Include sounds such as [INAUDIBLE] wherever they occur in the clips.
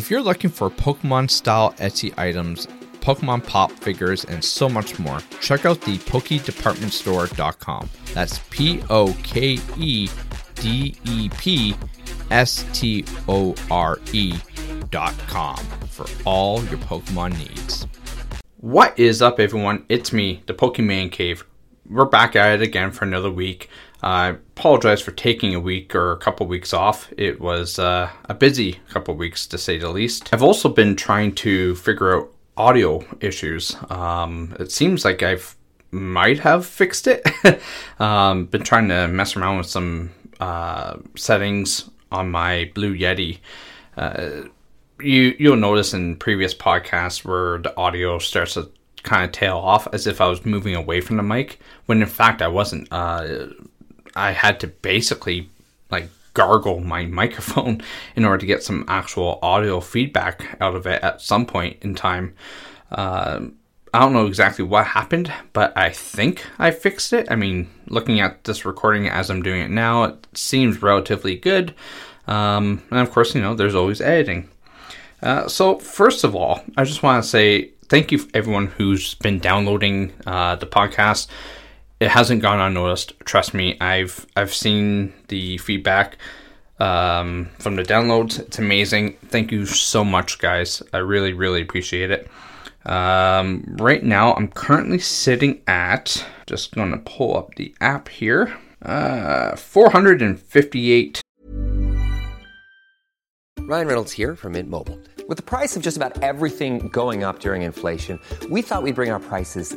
If you're looking for Pokemon style Etsy items, Pokemon pop figures, and so much more, check out the PokeDepartmentStore.com. That's P O K E D E P S T O R E.com for all your Pokemon needs. What is up, everyone? It's me, the Pokemon Cave. We're back at it again for another week. I apologize for taking a week or a couple weeks off. It was uh, a busy couple weeks to say the least. I've also been trying to figure out audio issues. Um, it seems like I've might have fixed it. [LAUGHS] um, been trying to mess around with some uh, settings on my Blue Yeti. Uh, you you'll notice in previous podcasts where the audio starts to kind of tail off as if I was moving away from the mic when in fact I wasn't. Uh, I had to basically like gargle my microphone [LAUGHS] in order to get some actual audio feedback out of it at some point in time. Uh, I don't know exactly what happened, but I think I fixed it. I mean, looking at this recording as I'm doing it now, it seems relatively good. Um, and of course, you know, there's always editing. Uh, so, first of all, I just want to say thank you everyone who's been downloading uh, the podcast it hasn't gone unnoticed. Trust me, I've I've seen the feedback um, from the downloads. It's amazing. Thank you so much, guys. I really really appreciate it. Um, right now, I'm currently sitting at just going to pull up the app here. Uh, 458. Ryan Reynolds here from Mint Mobile. With the price of just about everything going up during inflation, we thought we'd bring our prices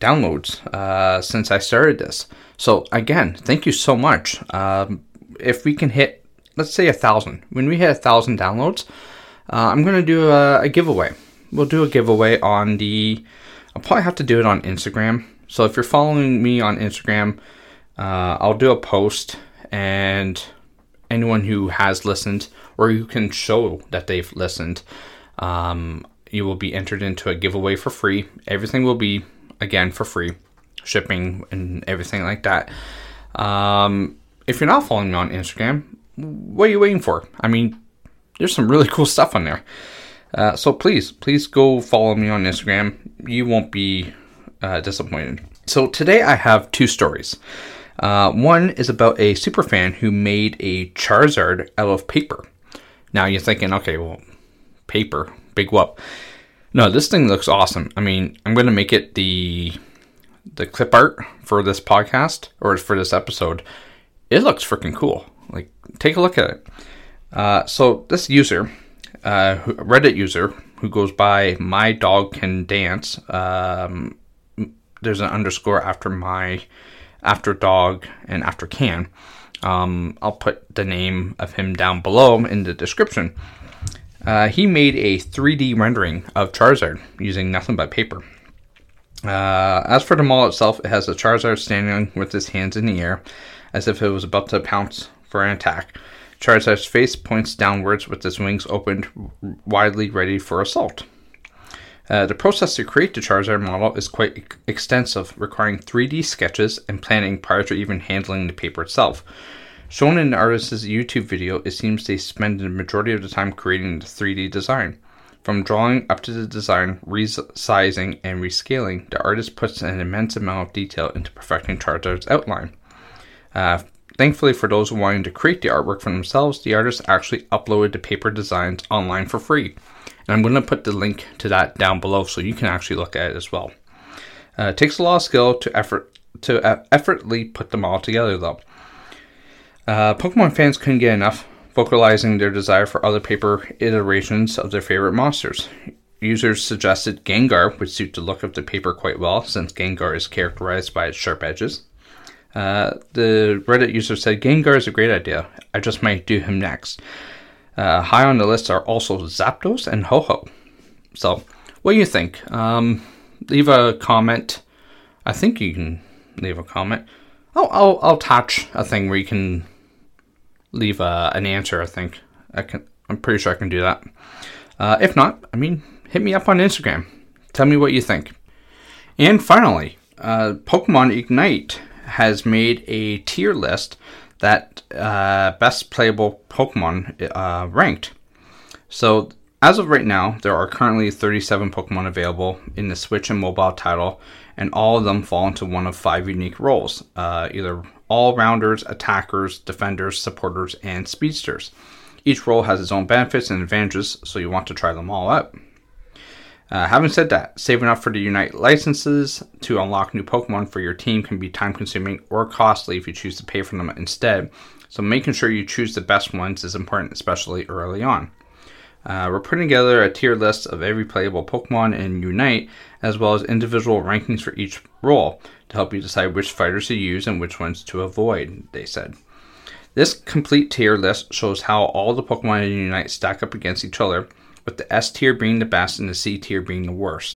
downloads uh, since I started this. So again, thank you so much. Um, if we can hit, let's say a thousand, when we hit a thousand downloads, uh, I'm gonna do a, a, giveaway. We'll do a giveaway on the. I'll probably have to do it on Instagram. So if you're following me on Instagram, uh, I'll do a post, and anyone who has listened or you can show that they've listened, um, you will be entered into a giveaway for free. Everything will be again for free, shipping and everything like that. Um, if you're not following me on Instagram, what are you waiting for? I mean, there's some really [LAUGHS] cool stuff on there. Uh, so please, please go follow me on Instagram. You won't be uh, disappointed. So today I have two stories. Uh, one is about a super fan who made a Charizard out of paper. Now you're thinking, okay, well, paper, big whoop. No, this thing looks awesome. I mean, I'm going to make it the the clip art for this podcast or for this episode. It looks freaking cool. Like, take a look at it. Uh, so this user, uh, Reddit user who goes by my dog can dance. Um, there's an underscore after my, after dog and after can. Um, I'll put the name of him down below in the description. Uh, he made a 3D rendering of Charizard using nothing but paper. Uh, as for the model itself, it has a Charizard standing with his hands in the air, as if it was about to pounce for an attack. Charizard's face points downwards with his wings opened widely, ready for assault. Uh, the process to create the Charizard model is quite extensive, requiring 3D sketches and planning prior to even handling the paper itself. Shown in the artist's YouTube video, it seems they spend the majority of the time creating the 3D design. From drawing up to the design, resizing, and rescaling, the artist puts an immense amount of detail into perfecting Charizard's outline. Uh, thankfully, for those wanting to create the artwork for themselves, the artist actually uploaded the paper designs online for free. And I'm going to put the link to that down below so you can actually look at it as well. Uh, it takes a lot of skill to effort to uh, effortlessly put them all together, though. Uh, Pokemon fans couldn't get enough, vocalizing their desire for other paper iterations of their favorite monsters. Users suggested Gengar would suit the look of the paper quite well, since Gengar is characterized by its sharp edges. Uh, the Reddit user said Gengar is a great idea. I just might do him next. Uh, high on the list are also Zapdos and Ho-Oh. So, what do you think? Um, leave a comment. I think you can leave a comment. Oh, I'll I'll attach a thing where you can leave a, an answer. I think I can. I'm pretty sure I can do that. Uh, if not, I mean, hit me up on Instagram. Tell me what you think. And finally, uh, Pokemon Unite has made a tier list that uh, best playable Pokemon uh, ranked. So as of right now, there are currently 37 Pokemon available in the Switch and mobile title, and all of them fall into one of five unique roles uh, either all rounders, attackers, defenders, supporters, and speedsters. Each role has its own benefits and advantages, so you want to try them all out. Uh, having said that, saving up for the Unite licenses to unlock new Pokemon for your team can be time consuming or costly if you choose to pay for them instead, so making sure you choose the best ones is important, especially early on. Uh, we're putting together a tier list of every playable Pokemon in Unite, as well as individual rankings for each role to help you decide which fighters to use and which ones to avoid, they said. This complete tier list shows how all the Pokemon in Unite stack up against each other, with the S tier being the best and the C tier being the worst.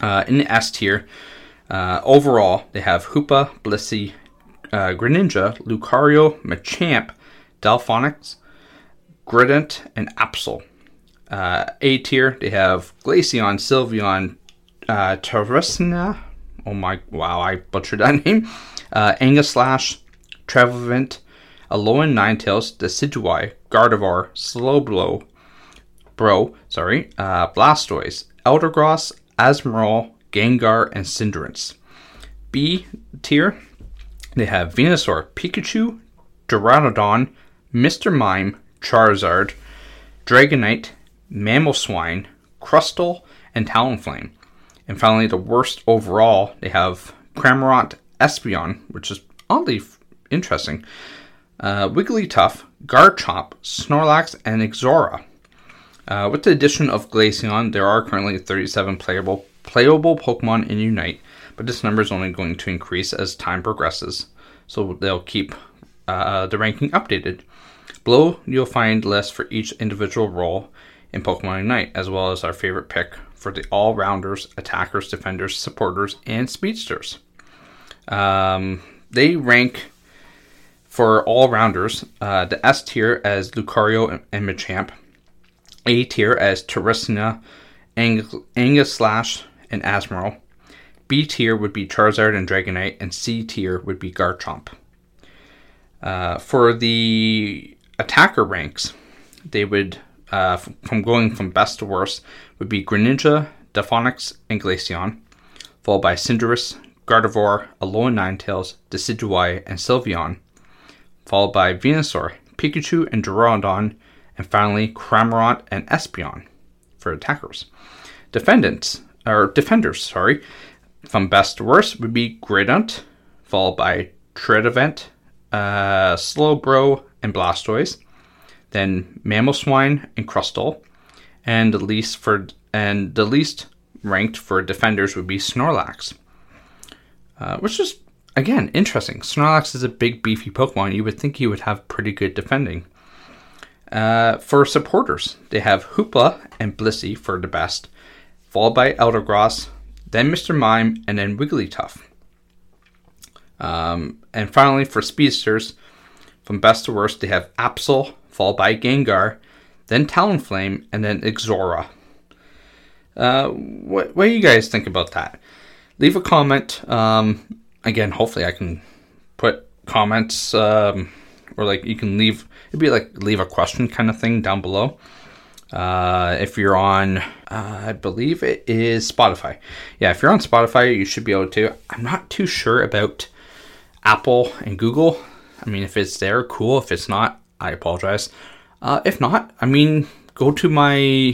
Uh, in the S tier, uh, overall, they have Hoopa, Blissey, uh, Greninja, Lucario, Machamp, Delphonics, Greedent, and Absol. Uh, A tier, they have Glaceon, Sylveon, uh, Terrasina, oh my, wow, I butchered that [LAUGHS] name, uh, Angoslash, Trevenant, Alolan Ninetales, Decidueye, Gardevoir, Slowbro, Bro, sorry, uh, Blastoise, Eldegoss, Asmodee, Gengar, and Cinderace. B tier, they have Venusaur, Pikachu, Duraludon, Mr. Mime, Charizard, Dragonite, Mamoswine, Crustle, and Talonflame. And finally, the worst overall, they have Cramorant, Espeon, which is oddly interesting, uh, Wigglytuff, Garchomp, Snorlax, and Exora. Uh, with the addition of Glaceon, there are currently 37 playable playable Pokemon in Unite, but this number is only going to increase as time progresses, so they'll keep uh, the ranking updated. Below, you'll find lists for each individual role in Pokemon Unite, as well as our favorite pick for the all rounders, attackers, defenders, supporters, and speedsters. Um, they rank for all rounders uh, the S tier as Lucario and Machamp, A tier as Terrasina, Ang- Angoslash, and Asmodee. B tier would be Charizard and Dragonite, and C tier would be Garchomp. Uh, for the attacker ranks, they would, uh, from going from best to worst, would be Greninja, Delphonics, and Glaceon, followed by Cinderace, Gardevoir, Alolan Ninetales, Decidueye, and Sylveon, followed by Venusaur, Pikachu, and Duraludon, and finally Cramorant and Espeon for attackers. Defendants, or defenders, sorry, from best to worst would be Greedent, followed by Trident, uh, Slowbro, and Blastoise, then Mamoswine and Crustle, and the least for and the least ranked for defenders would be Snorlax, uh, which is again interesting. Snorlax is a big beefy Pokemon. You would think he would have pretty good defending. Uh, for supporters, they have Hoopa and Blissey for the best, followed by Eldegoss, then Mr. Mime, and then Wigglytuff. Um, and finally, for speedsters, from best to worst, they have Absol, followed by Gengar, then Talonflame, and then Ixora. Uh, what, what do you guys think about that? Leave a comment. Um, again, hopefully I can put comments um, or like you can leave it'd be like leave a question kind of thing down below. Uh, if you're on, uh, I believe it is Spotify. Yeah, if you're on Spotify, you should be able to. I'm not too sure about Apple and Google. I mean, if it's there, cool. If it's not, I apologize. Uh, if not, I mean, go to my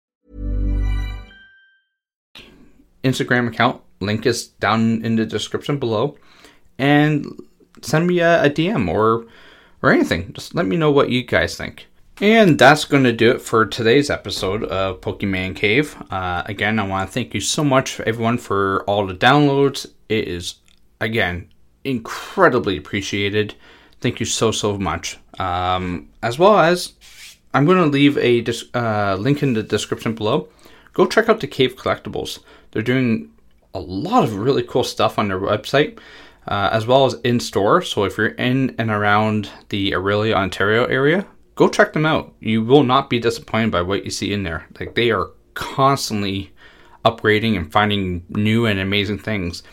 Instagram account. Link is down in the description below. And send me a, a DM or or anything. Just let me know what you guys think. And that's going to do it for today's episode of Pokemon Cave. Uh, again, I want to thank you so much, everyone, for all the downloads. It is, again, incredibly appreciated. Thank you so, so much. Um, as well as, I'm going to leave a dis- uh, link in the description below. Go check out the Cave Collectibles. They're doing a lot of really cool stuff on their website, uh, as well as in store. So if you're in and around the Orillia, Ontario area, go check them out. You will not be disappointed by what you see in there. Like they are constantly upgrading and finding new and amazing things.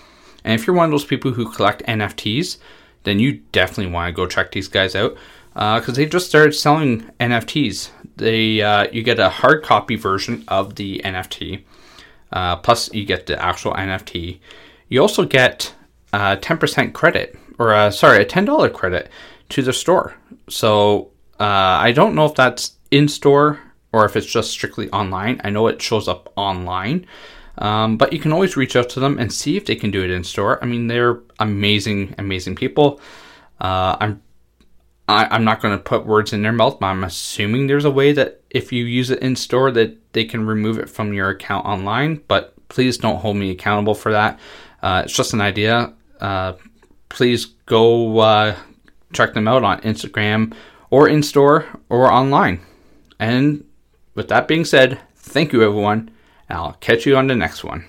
And if you're one of those people who collect NFTs, then you definitely want to go check these guys out because uh, they just started selling NFTs. They uh, you get a hard copy version of the NFT, uh, plus you get the actual NFT. You also get uh, 10% credit, or uh, sorry, a $10 credit to the store. So uh, I don't know if that's in store or if it's just strictly online. I know it shows up online. Um, but you can always reach out to them and see if they can do it in store. I mean, they're amazing, amazing people. Uh, I'm i am not going to put words in their mouth, but I'm assuming there's a way that if you use it in store, that they can remove it from your account online. But please don't hold me accountable for that. Uh, it's just an idea. Uh, please go uh, check them out on Instagram or in store or online. And with that being said, thank you everyone. I'll catch you on the next one.